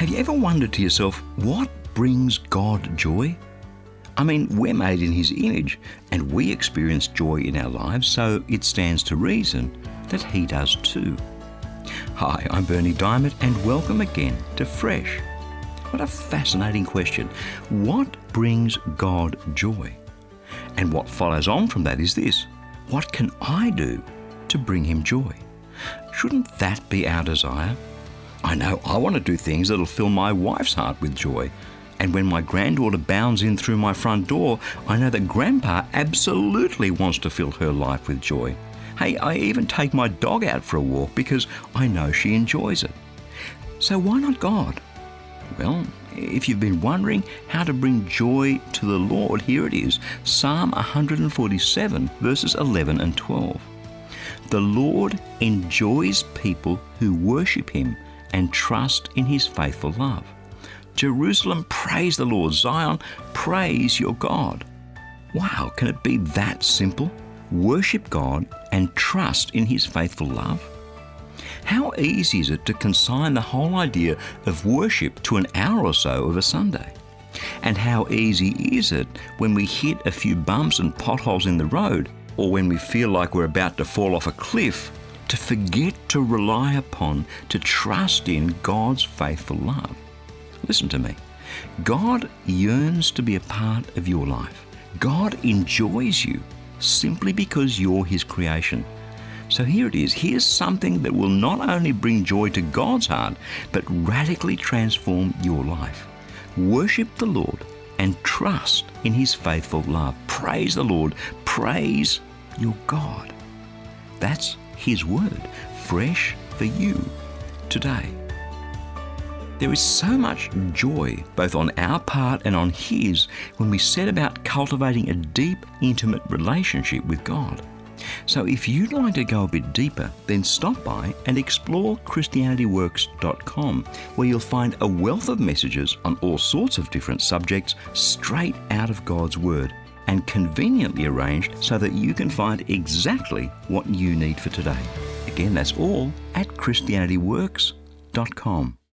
Have you ever wondered to yourself, what brings God joy? I mean, we're made in His image and we experience joy in our lives, so it stands to reason that He does too. Hi, I'm Berni Dymet, and welcome again to Fresh. What a fascinating question. What brings God joy? And what follows on from that is this What can I do to bring Him joy? Shouldn't that be our desire? I know I want to do things that'll fill my wife's heart with joy. And when my granddaughter bounds in through my front door, I know that Grandpa absolutely wants to fill her life with joy. Hey, I even take my dog out for a walk because I know she enjoys it. So why not God? Well, if you've been wondering how to bring joy to the Lord, here it is Psalm 147, verses 11 and 12. The Lord enjoys people who worship Him and trust in His faithful love. Jerusalem, praise the Lord. Zion, praise your God. Wow, can it be that simple? Worship God and trust in His faithful love? How easy is it to consign the whole idea of worship to an hour or so of a Sunday? And how easy is it when we hit a few bumps and potholes in the road, or when we feel like we're about to fall off a cliff, to forget to rely upon, to trust in God's faithful love? Listen to me. God yearns to be a part of your life. God enjoys you simply because you're His creation. So here it is. Here's something that will not only bring joy to God's heart, but radically transform your life. Worship the Lord and trust in His faithful love. Praise the Lord. Praise your God. That's His word, fresh for you today. There is so much joy, both on our part and on His, when we set about cultivating a deep, intimate relationship with God. So if you'd like to go a bit deeper, then stop by and explore ChristianityWorks.com, where you'll find a wealth of messages on all sorts of different subjects straight out of God's Word and conveniently arranged so that you can find exactly what you need for today. Again, that's all at ChristianityWorks.com.